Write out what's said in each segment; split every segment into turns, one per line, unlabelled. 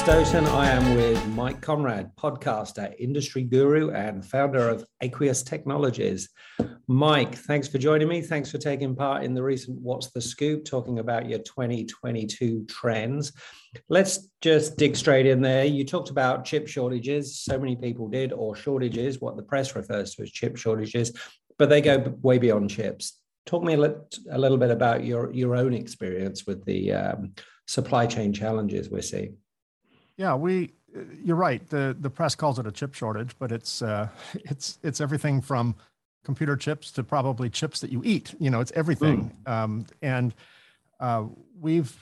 Stoten. I am with Mike Konrad, podcaster, industry guru, and founder of Aqueous Technologies. Mike, thanks for joining me. Thanks for taking part in the recent What's the Scoop, talking about your 2022 trends. Let's just dig straight in there. You talked about chip shortages. So many people did, or shortages, what the press refers to as chip shortages, but they go way beyond chips. Talk me a little bit about your, your own experience with the um, supply chain challenges we're seeing.
Yeah, we. You're right. the The press calls it a chip shortage, but it's uh, it's it's everything from computer chips to probably chips that you eat. You know, it's everything. Mm. Um, and uh, we've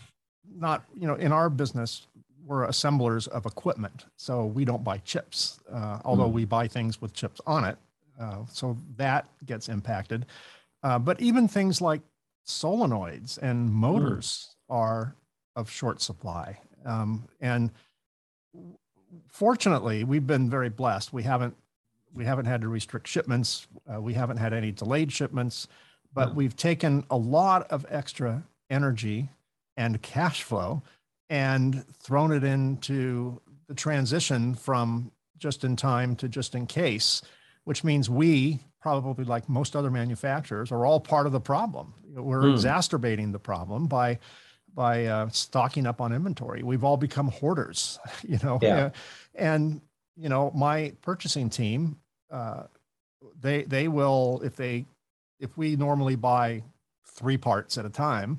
not, you know, in our business, we're assemblers of equipment, so we don't buy chips, uh, although mm. we buy things with chips on it. Uh, so that gets impacted. Uh, but even things like solenoids and motors mm. are of short supply. Um, and fortunately, we've been very blessed. We haven't we haven't had to restrict shipments. Uh, we haven't had any delayed shipments, but we've taken a lot of extra energy and cash flow and thrown it into the transition from just in time to just in case, which means we probably like most other manufacturers are all part of the problem. We're mm. exacerbating the problem by by uh, stocking up on inventory. We've all become hoarders, you know.
Yeah.
And you know, my purchasing team, uh, they they will if they if we normally buy three parts at a time,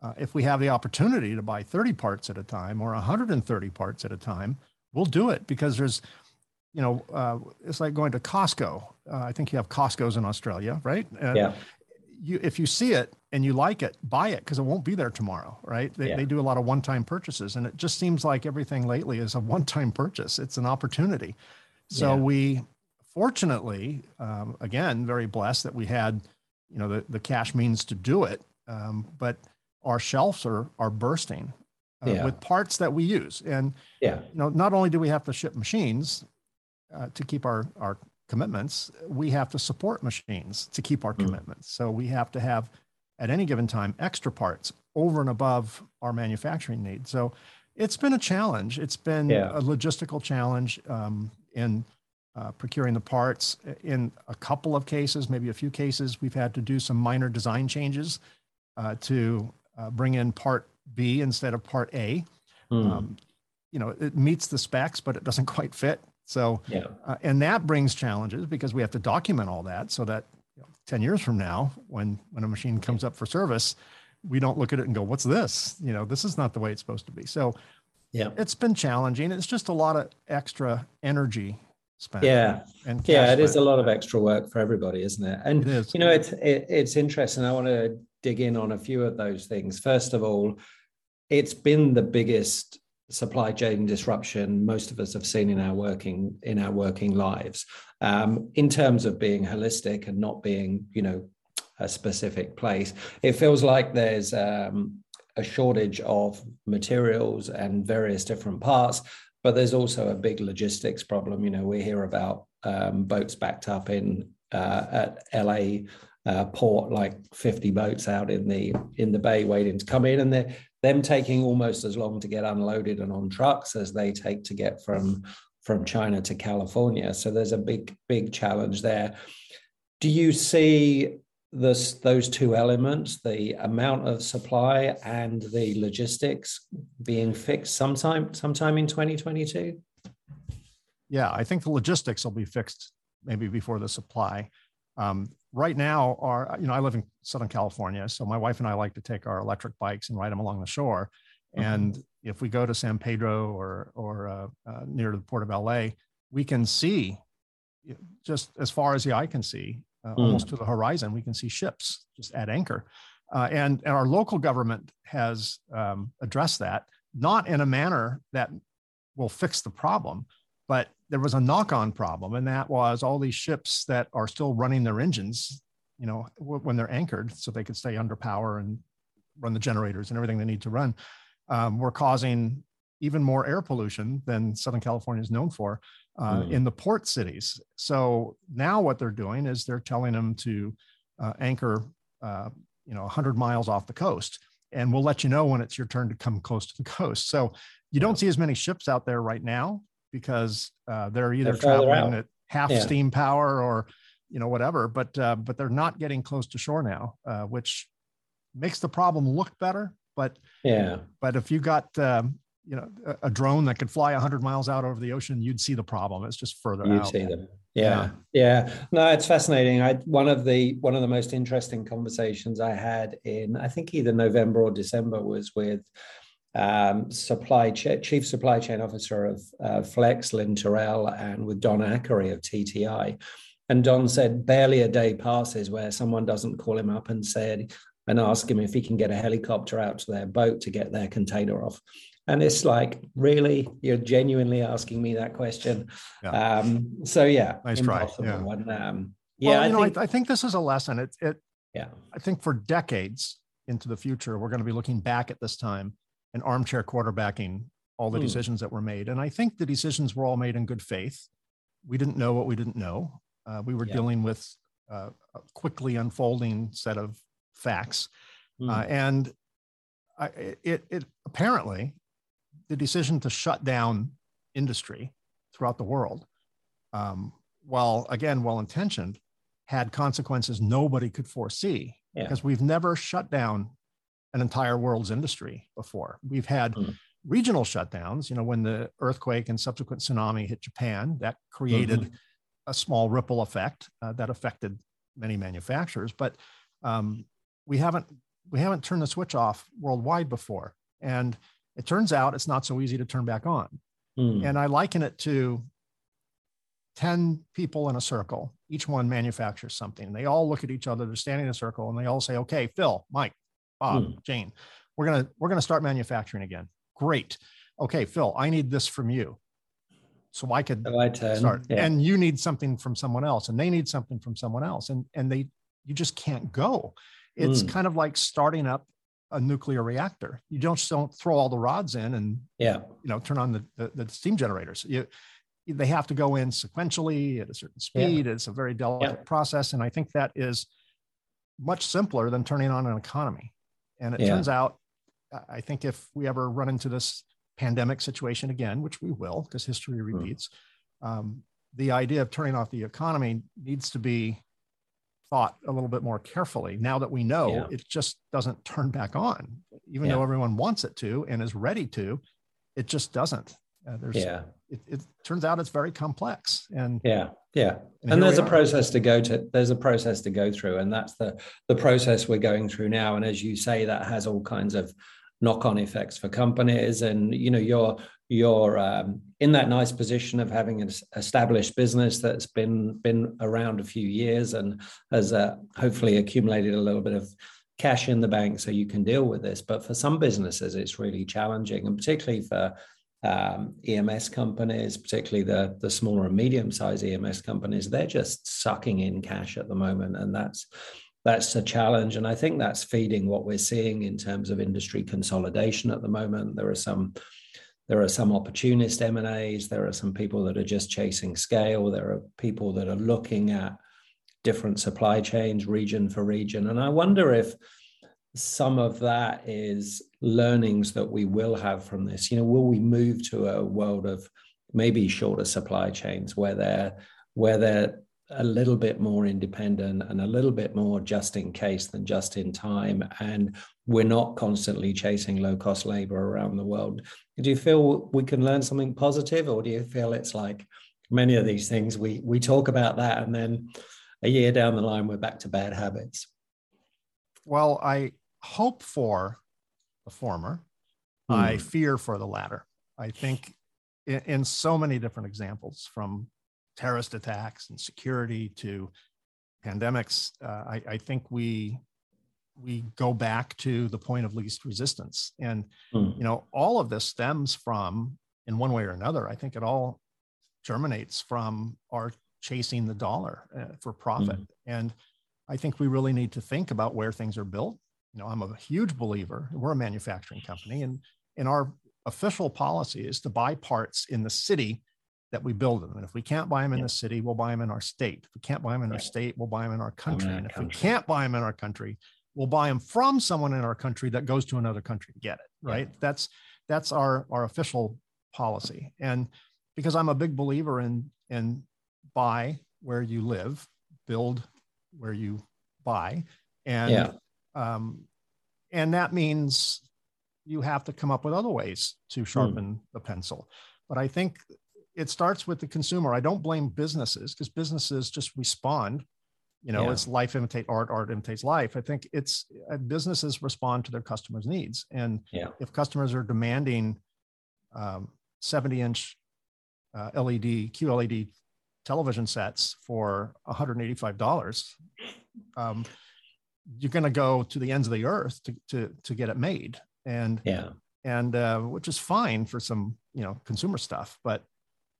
uh, if we have the opportunity to buy 30 parts at a time or 130 parts at a time, we'll do it because there's, you know, uh, it's like going to Costco. Uh, I think you have Costco's in Australia, right?
And yeah.
You, if you see it and you like it, buy it because it won't be there tomorrow, right? They, yeah. they do a lot of one time purchases. And it just seems like everything lately is a one time purchase, it's an opportunity. So yeah. we, fortunately, um, again, very blessed that we had, you know, the, the cash means to do it. Um, but our shelves are, are bursting uh, yeah. with parts that we use. And,
yeah.
you know, not only do we have to ship machines uh, to keep our, our commitments, we have to support machines to keep our mm. commitments. So we have to have at any given time extra parts over and above our manufacturing needs. So it's been a challenge. It's been yeah. a logistical challenge um, in uh, procuring the parts. In a couple of cases, maybe a few cases, we've had to do some minor design changes uh, to uh, bring in part B instead of part A. Mm. Um, you know, it meets the specs, but it doesn't quite fit. So,
yeah.
Uh, and that brings challenges because we have to document all that so that 10 years from now when when a machine comes up for service we don't look at it and go what's this? You know this is not the way it's supposed to be. So
yeah.
it's been challenging. It's just a lot of extra energy spent
yeah. and yeah it is a lot of extra work for everybody isn't it? And it you know it's it, it's interesting. I want to dig in on a few of those things. First of all it's been the biggest supply chain disruption most of us have seen in our working in our working lives. Um, in terms of being holistic and not being you know a specific place it feels like there's um, a shortage of materials and various different parts but there's also a big logistics problem. You know we hear about um, boats backed up in uh, at la uh, port like 50 boats out in the in the bay waiting to come in and they're them taking almost as long to get unloaded and on trucks as they take to get from from China to California. So there's a big big challenge there. Do you see this those two elements, the amount of supply and the logistics, being fixed sometime sometime in 2022?
Yeah, I think the logistics will be fixed maybe before the supply. Um, right now, are, you know I live in Southern California, so my wife and I like to take our electric bikes and ride them along the shore. Mm-hmm. And if we go to San Pedro or or uh, uh, near the port of LA, we can see just as far as the eye can see, uh, mm. almost to the horizon, we can see ships just at anchor. Uh, and, and our local government has um, addressed that, not in a manner that will fix the problem, but there was a knock-on problem, and that was all these ships that are still running their engines, you know, when they're anchored, so they could stay under power and run the generators and everything they need to run, um, were causing even more air pollution than Southern California is known for uh, mm. in the port cities. So now what they're doing is they're telling them to uh, anchor, uh, you know, 100 miles off the coast. and we'll let you know when it's your turn to come close to the coast. So you don't see as many ships out there right now because uh, they're either they're traveling at half yeah. steam power or you know whatever, but uh, but they're not getting close to shore now, uh, which makes the problem look better. But
yeah,
but if you got um, you know a, a, drone that could fly 100 miles out over the ocean, you'd see the problem. It's just further out.
you'd
out.
see them. Yeah, yeah. No, it's fascinating. I one of the one of the most interesting conversations I had in I think either November or December was with um, supply ch- chief supply chain officer of uh, Flex, Lynn Torrel, and with Don Akery of TTI. And Don said barely a day passes where someone doesn't call him up and said and ask him if he can get a helicopter out to their boat to get their container off. And it's like, really, you're genuinely asking me that question. Yeah. Um, so yeah,
nice impossible. try.
Yeah. One. Um,
yeah, well, you I know, think, I, I, think this is a lesson. It, it,
yeah,
I think for decades into the future, we're going to be looking back at this time and armchair quarterbacking all the mm. decisions that were made. And I think the decisions were all made in good faith. We didn't know what we didn't know. Uh, we were yeah. dealing with uh, a quickly unfolding set of facts, mm. uh, and I, it, it apparently the decision to shut down industry throughout the world, um, while again well intentioned, had consequences nobody could foresee yeah. because we've never shut down an entire world's industry before. We've had mm. regional shutdowns. You know, when the earthquake and subsequent tsunami hit Japan, that created mm-hmm. a small ripple effect uh, that affected many manufacturers. But um, we haven't we haven't turned the switch off worldwide before, and it turns out it's not so easy to turn back on. Mm. And I liken it to 10 people in a circle, each one manufactures something. They all look at each other, they're standing in a circle, and they all say, okay, Phil, Mike, Bob, mm. Jane, we're gonna we're gonna start manufacturing again. Great. Okay, Phil, I need this from you. So I could start. Yeah. And you need something from someone else, and they need something from someone else. And and they you just can't go. It's mm. kind of like starting up a nuclear reactor. You don't just don't throw all the rods in and
yeah,
you know, turn on the, the, the steam generators. You, they have to go in sequentially at a certain speed. Yeah. It's a very delicate yeah. process, and I think that is much simpler than turning on an economy. And it yeah. turns out, I think if we ever run into this pandemic situation again, which we will, because history hmm. repeats, mm. um, the idea of turning off the economy needs to be thought a little bit more carefully. Now that we know yeah. it just doesn't turn back on, even yeah. though everyone wants it to and is ready to, it just doesn't. Uh, there's, yeah. It, it, turns out it's very complex and
yeah yeah. And, and there's a process to go to there's a process to go through and that's the the process we're going through now. And as you say that has all kinds of knock-on effects for companies. And you know you're you're um, in that nice position of having an established business that's been been around a few years and has uh, hopefully accumulated a little bit of cash in the bank so you can deal with this. But for some businesses it's really challenging and particularly for um, EMS companies, particularly the the smaller and medium sized EMS companies, they're just sucking in cash at the moment, and that's that's a challenge. And I think that's feeding what we're seeing in terms of industry consolidation at the moment. There are some there are some opportunist M and A's. There are some people that are just chasing scale. There are people that are looking at different supply chains, region for region, and I wonder if some of that is learnings that we will have from this. You know, will we move to a world of maybe shorter supply chains where they're where they're a little bit more independent and a little bit more just in case than just in time and we're not constantly chasing low cost labor around the world do you feel we can learn something positive or do you feel it's like many of these things we we talk about that and then a year down the line we're back to bad habits
well i hope for the former. Mm. I hmm. fear for the latter. I think in, in, so many different examples, from terrorist attacks and security to pandemics, uh, I, I, think we we go back to the point of least resistance. And mm. you know, all of this stems from, in one way or another, I think it all germinates from our chasing the dollar uh, for profit. Mm. And I think we really need to think about where things are built you know, I'm a huge believer. We're a manufacturing company, and in our official policy is to buy parts in the city that we build them. And if we can't buy them in yeah. the city, we'll buy them in our state. If we can't buy them in our state, we'll buy them in our country. and if country. we can't buy them in our country, we'll buy them from someone in our country that goes to another country to get it. Right. Yeah. That's that's our our official policy. And because I'm a big believer in in buy where you live, build where you buy, and yeah. Um, and that means you have to come up with other ways to hmm. sharpen mm. the pencil. But I think it starts with the consumer. I don't blame businesses because businesses just respond. You know, yeah. it's life imitate art, art imitates life. I think it's uh, businesses respond to their customers' needs, and yeah. if customers are demanding um, 70 inch uh, LED QLED television sets for $185, um, you're going to go to the ends of the earth to, to, to get it made. And, yeah. and uh, which is fine for some, you know, consumer stuff. But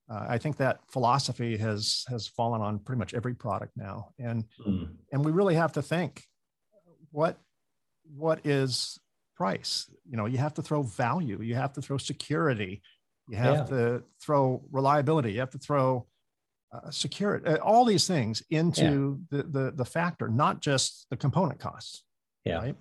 uh, I think that philosophy has, has fallen on pretty much every product now. And, mm. and we really have to think what, what is price? You know, you have to throw value, you have to throw security, you have yeah. to throw reliability, you have to throw uh, security, uh, all these things into yeah. the, the, the factor, not just the component costs.
Yeah. Right?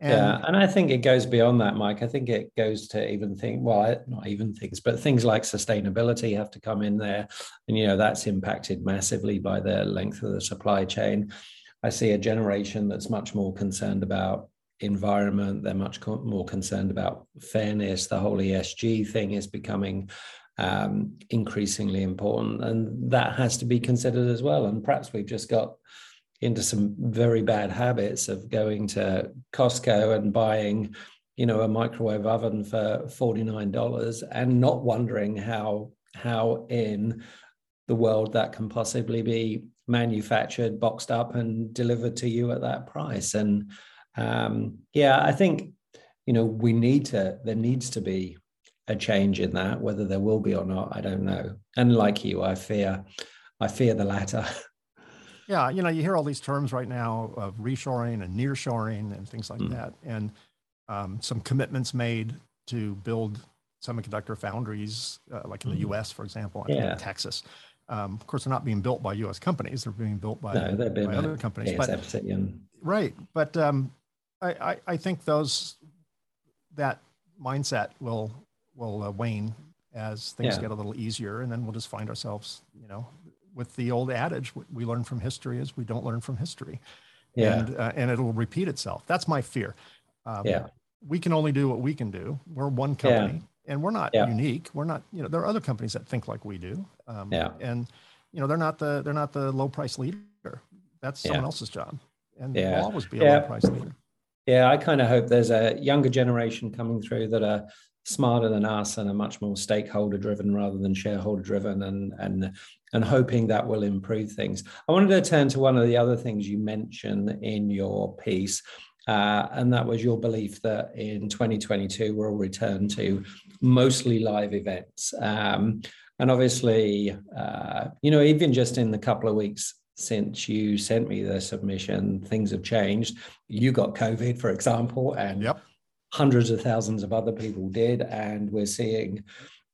And, yeah, and I think it goes beyond that, Mike. I think it goes to even think, well, not even things, but things like sustainability have to come in there, and you know that's impacted massively by the length of the supply chain. I see a generation that's much more concerned about environment. They're much more concerned about fairness. The whole ESG thing is becoming um, increasingly important, and that has to be considered as well. And perhaps we've just got into some very bad habits of going to Costco and buying, you know, a microwave oven for forty nine dollars and not wondering how how in the world that can possibly be manufactured, boxed up, and delivered to you at that price. And um, yeah, I think you know we need to. There needs to be a change in that. Whether there will be or not, I don't know. And like you, I fear, I fear the latter.
Yeah, you know, you hear all these terms right now of reshoring and nearshoring and things like mm. that, and um, some commitments made to build semiconductor foundries, uh, like in the mm. U.S., for example, yeah. in Texas. Um, of course, they're not being built by U.S. companies; they're being built by, no, by, by other companies. But, right, but um, I, I, I, think those that mindset will will uh, wane as things yeah. get a little easier, and then we'll just find ourselves, you know, with the old adage, we learn from history is we don't learn from history, yeah. and uh, and it'll repeat itself. That's my fear. Um, yeah, we can only do what we can do. We're one company, yeah. and we're not yeah. unique. We're not, you know, there are other companies that think like we do. Um, yeah, and you know, they're not the they're not the low price leader. That's someone else's job, and yeah. will always be a low price leader.
Yeah, I kind of hope there's a younger generation coming through that are smarter than us and are much more stakeholder driven rather than shareholder driven and and and hoping that will improve things. I wanted to turn to one of the other things you mentioned in your piece. Uh, and that was your belief that in 2022 we'll return to mostly live events. Um, and obviously, uh, you know, even just in the couple of weeks since you sent me the submission, things have changed. You got COVID, for example, and yep. Hundreds of thousands of other people did, and we're seeing,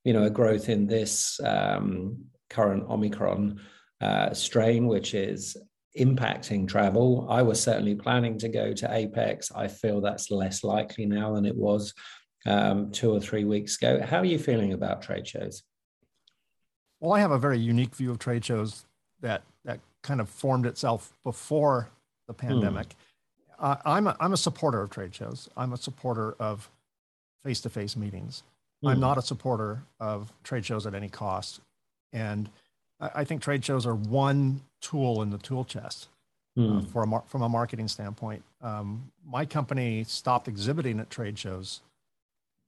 you know, a growth in this um, current Omicron uh, strain, which is impacting travel. I was certainly planning to go to Apex. I feel that's less likely now than it was um, two or three weeks ago. How are you feeling about trade shows?
Well, I have a very unique view of trade shows that that kind of formed itself before the hmm. pandemic. Mm. Uh, I'm, a, I'm a supporter of trade shows. I'm a supporter of face to face meetings. Mm. I'm hmm. not a supporter of trade shows at any cost. And I, I think trade shows are one tool in the tool chest. Mm. Uh, hmm. for a mar- from a marketing standpoint, um, my company stopped exhibiting at trade shows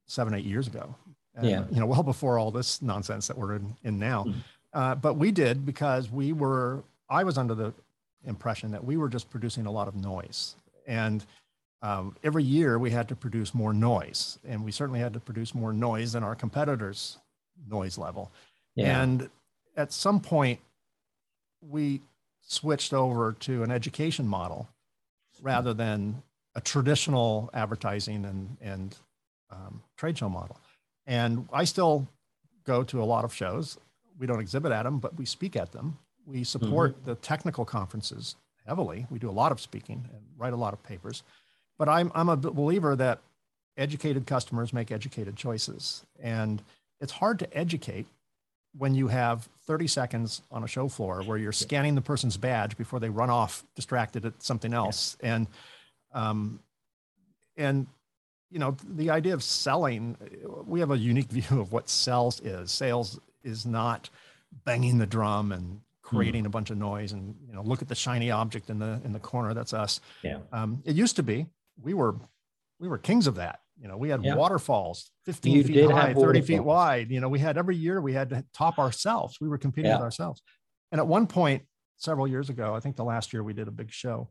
seven, eight years ago. And, yeah. You know, well before all this nonsense that we're in, in now. Uh, but we did because we were I was under the impression that we were just producing a lot of noise. And um, every year we had to produce more noise. And we certainly had to produce more noise than our competitors' noise level. Yeah. And at some point, we switched over to an education model rather than a traditional advertising and, and um, trade show model. And I still go to a lot of shows. We don't exhibit at them, but we speak at them we support mm-hmm. the technical conferences heavily. We do a lot of speaking and write a lot of papers. But I'm, I'm a believer that educated customers make educated choices. And it's hard to educate when you have 30 seconds on a show floor where you're scanning the person's badge before they run off distracted at something else. Yeah. And, um, and, you know, the idea of selling, we have a unique view of what sales is. Sales is not banging the drum and creating mm. a bunch of noise and you know look at the shiny object in the in the corner that's us.
Yeah.
Um, it used to be we were we were kings of that. You know we had yeah. waterfalls 15 you feet high 30 feet wide. You know we had every year we had to top ourselves. We were competing yeah. with ourselves. And at one point several years ago i think the last year we did a big show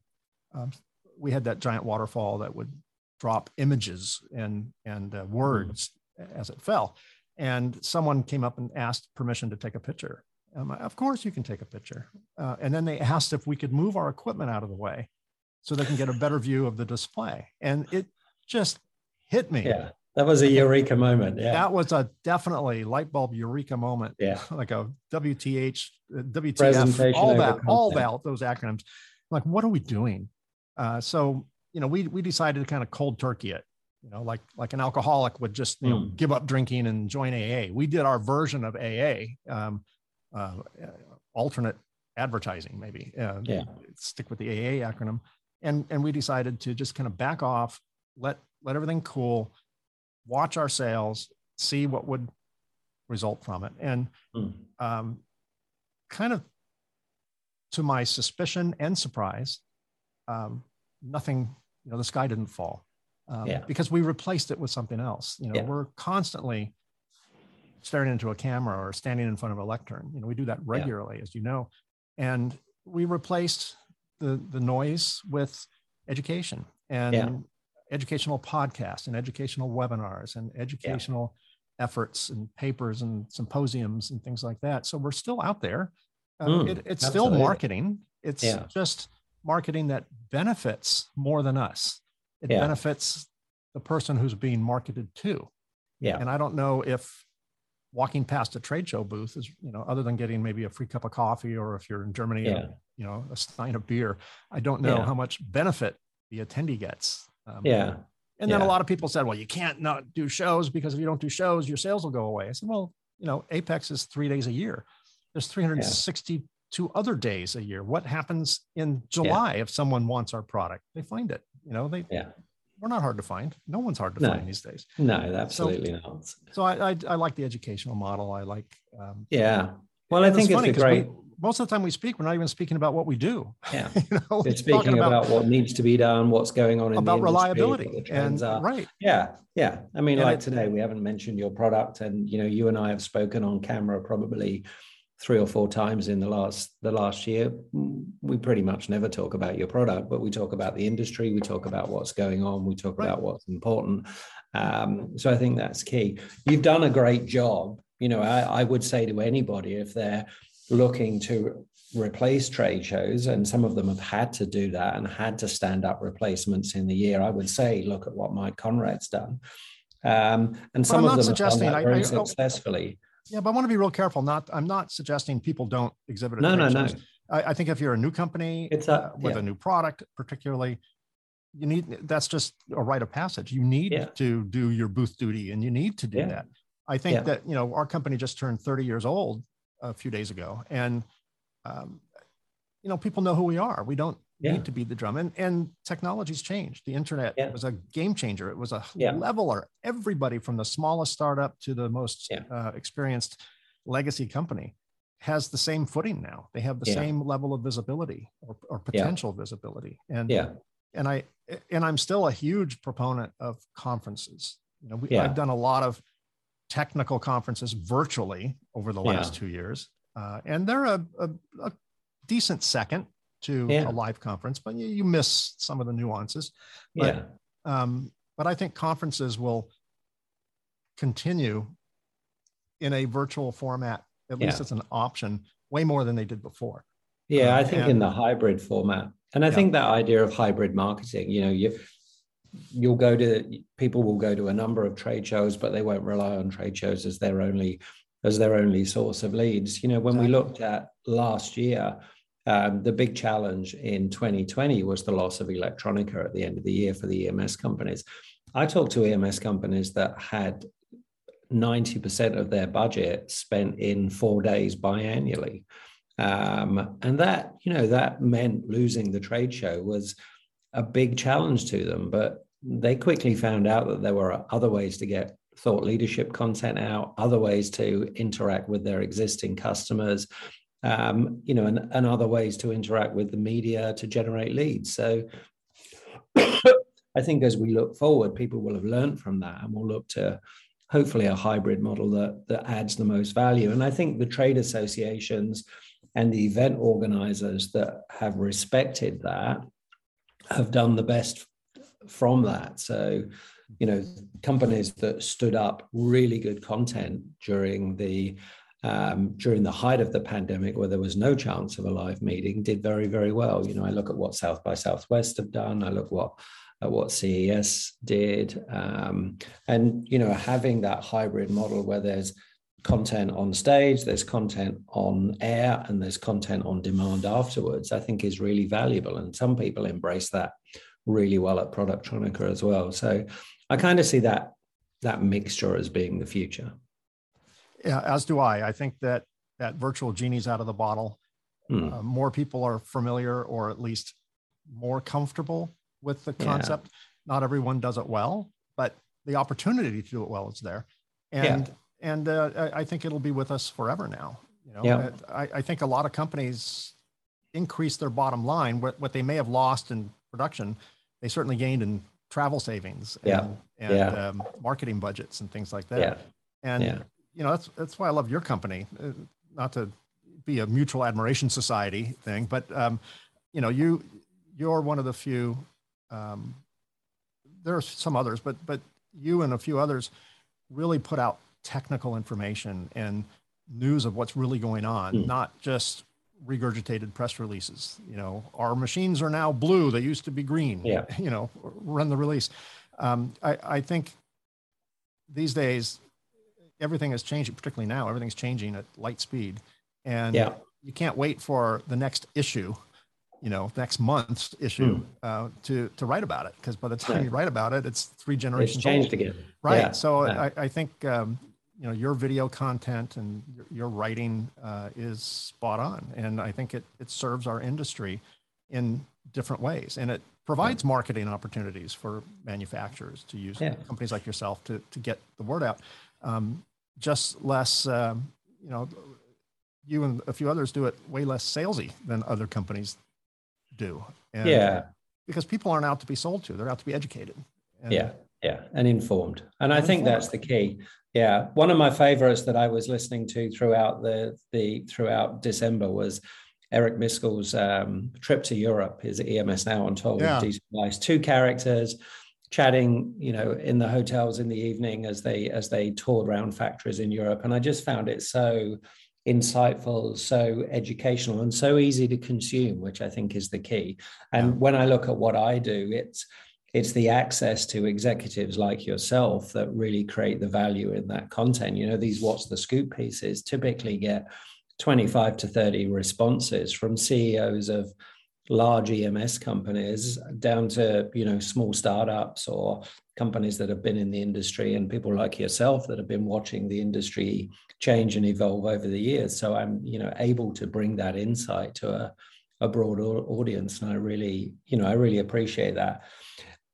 um, we had that giant waterfall that would drop images and and uh, words mm. as it fell. And someone came up and asked permission to take a picture um, of course, you can take a picture. Uh, and then they asked if we could move our equipment out of the way so they can get a better view of the display. And it just hit me.
Yeah, that was a eureka moment. Yeah,
that was a definitely light bulb eureka moment.
Yeah,
like a WTH, uh, WTF, all that, all that, those acronyms. Like, what are we doing? Uh, so you know, we we decided to kind of cold turkey it. You know, like like an alcoholic would just you mm. know hmm. give up drinking and join AA. We did our version of AA. Um, uh, alternate advertising, maybe. Uh,
yeah.
Stick with the AA acronym, and and we decided to just kind of back off, let let everything cool, watch our sales, see what would result from it, and mm. um, kind of to my suspicion and surprise, um, nothing. You know, the sky didn't fall. Um, yeah. because we replaced it with something else. You know, yeah. we're constantly staring into a camera or standing in front of a lectern. You know, we do that regularly, yeah. as you know, and we replaced the the noise with education and yeah. educational podcasts and educational webinars and educational yeah. efforts and papers and symposiums and things like that. So we're still out there. Uh, mm, it, it's absolutely. still marketing. It's just marketing that benefits more than us. It benefits the person who's being marketed to.
Yeah.
And I don't know if walking past a trade show booth is, you know, other than getting maybe a free cup of coffee or if you're in Germany, yeah. a, you know, a stein of beer, I don't know yeah. how much benefit the attendee gets.
Um, yeah.
And then yeah. a lot of people said, well, you can't not do shows because if you don't do shows, your sales will go away. I said, well, you know, Apex is three days a year. There's 362 other days a year. What happens in July if someone wants our product? They find it. You know, they
yeah
we're not hard to find. No one's hard to
no.
find these days.
No, absolutely
so, not. So I, I, I like the educational model. I like.
Um, yeah. Well, I think it's, it's great.
We, most of the time we speak, we're not even speaking about what we do.
Yeah. you know, it's speaking about, about, what needs to be done, what's going on in
about
the
reliability and
are.
right.
Yeah. Yeah. I mean, and like it, today, we haven't mentioned your product, and you know, you and I have spoken on camera probably three or four times in the last the last year we pretty much never talk about your product but we talk about the industry we talk about what's going on we talk right. about what's important. Um, so i think that's key. You've done a great job. You know I, I would say to anybody if they're looking to replace trade shows and some of them have had to do that and had to stand up replacements in the year i would say look at what mike konrad's done. Um, and some of them have done that very I, I, successfully
yeah, but I want to be real careful. Not, I'm not suggesting people don't exhibit.
No, no, no.
I, I, think if you're a new company it's a, uh, with yeah. a new product, particularly, you need that's just a rite of passage. You need yeah. to do your booth duty, and you need to do yeah. that. I think that you know our company just turned 30 years old a few days ago, and um, you know people know who we are. We don't yeah. need to be the drum. And and technology's changed. The internet yeah. was a game changer. It was a yeah. leveler. Everybody from the smallest startup to the most uh, experienced legacy company has the same footing now. They have the same level of visibility or, or potential visibility. And
yeah.
and I and I'm still a huge proponent of conferences. You know, we, I've done a lot of technical conferences virtually over the last two years, uh, and they're a, a, a decent second to yeah. a live conference, but you, you, miss some of the nuances. But, yeah. Um, but I think conferences will continue in a virtual format, at yeah. least as an option, way more than they did before.
Yeah, um, I think and, in the hybrid format. And I yeah. think that idea of hybrid marketing, you know, you you'll go to people will go to a number of trade shows, but they won't rely on trade shows as their only as their only source of leads. You know, when exactly. we looked at last year, um, the big challenge in 2020 was the loss of electronica at the end of the year for the EMS companies. I talked to EMS companies that had 90% of their budget spent in four days biannually. Um, and that, you know, that meant losing the trade show was a big challenge to them. But they quickly found out that there were other ways to get thought leadership content out, other ways to interact with their existing customers, um, you know, and, and other ways to interact with the media to generate leads. So I think as we look forward, people will have learned from that and will look to hopefully a hybrid model that, that adds the most value. And I think the trade associations and the event organizers that have respected that have done the best from that. So, you know, companies that stood up really good content during the um, during the height of the pandemic, where there was no chance of a live meeting, did very, very well. You know, I look at what South by Southwest have done. I look what at what CES did, um, and you know, having that hybrid model where there's content on stage, there's content on air, and there's content on demand afterwards, I think is really valuable. And some people embrace that really well at Productronica as well. So I kind of see that that mixture as being the future.
Yeah, as do I. I think that that virtual genie's out of the bottle. Hmm. Uh, more people are familiar or at least more comfortable with the concept. Yeah. Not everyone does it well, but the opportunity to do it well is there. And yeah and uh, I think it'll be with us forever now. You know, yeah. I, I think a lot of companies increase their bottom line. What, what they may have lost in production, they certainly gained in travel savings and,
yeah.
and
yeah.
Um, marketing budgets and things like that.
Yeah.
And. You know that's that's why I love your company. Uh, not to be a mutual admiration society thing, but um, you know you you're one of the few. Um, there are some others, but but you and a few others really put out technical information and news of what's really going on, mm. not just regurgitated press releases. You know, our machines are now blue; they used to be green.
Yeah.
You know, run the release. Um, I, I think these days everything is changing, particularly now. Everything's changing at light speed, and
yeah.
you can't wait for the next issue. You know, next month's issue mm. uh, to to write about it because by the time yeah. you write about it, it's three generations.
It's changed
old.
again,
right?
Yeah.
So I, I think um, you know your video content and your, your writing uh, is spot on and i think it, it serves our industry in different ways and it provides marketing opportunities for manufacturers to use yeah. companies like yourself to, to get the word out um, just less um, you know you and a few others do it way less salesy than other companies do
and yeah
because people aren't out to be sold to they're out to be educated
and, yeah yeah and informed and i think that's the key yeah, one of my favorites that I was listening to throughout the the throughout December was Eric Miscoll's um, trip to Europe. His EMS Now Untold. Yeah. Two characters chatting, you know, in the hotels in the evening as they as they toured around factories in Europe, and I just found it so insightful, so educational, and so easy to consume, which I think is the key. And yeah. when I look at what I do, it's it's the access to executives like yourself that really create the value in that content. You know, these what's the scoop pieces typically get 25 to 30 responses from CEOs of large EMS companies down to, you know, small startups or companies that have been in the industry and people like yourself that have been watching the industry change and evolve over the years. So I'm, you know, able to bring that insight to a, a broad audience. And I really, you know, I really appreciate that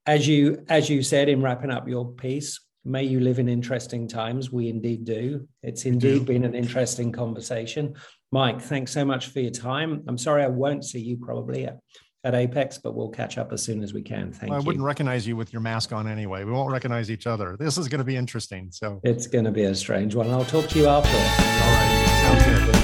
as you as you said in wrapping up your piece may you live in interesting times we indeed do it's indeed been an interesting conversation mike thanks so much for your time. I'm sorry i won't see you probably at, at apex but we'll catch up as soon as we can. Thank well,
you i wouldn't recognize you with your mask on anyway. We won't recognize each other. This is going to be interesting so.
It's going to be a strange one. I'll talk to you after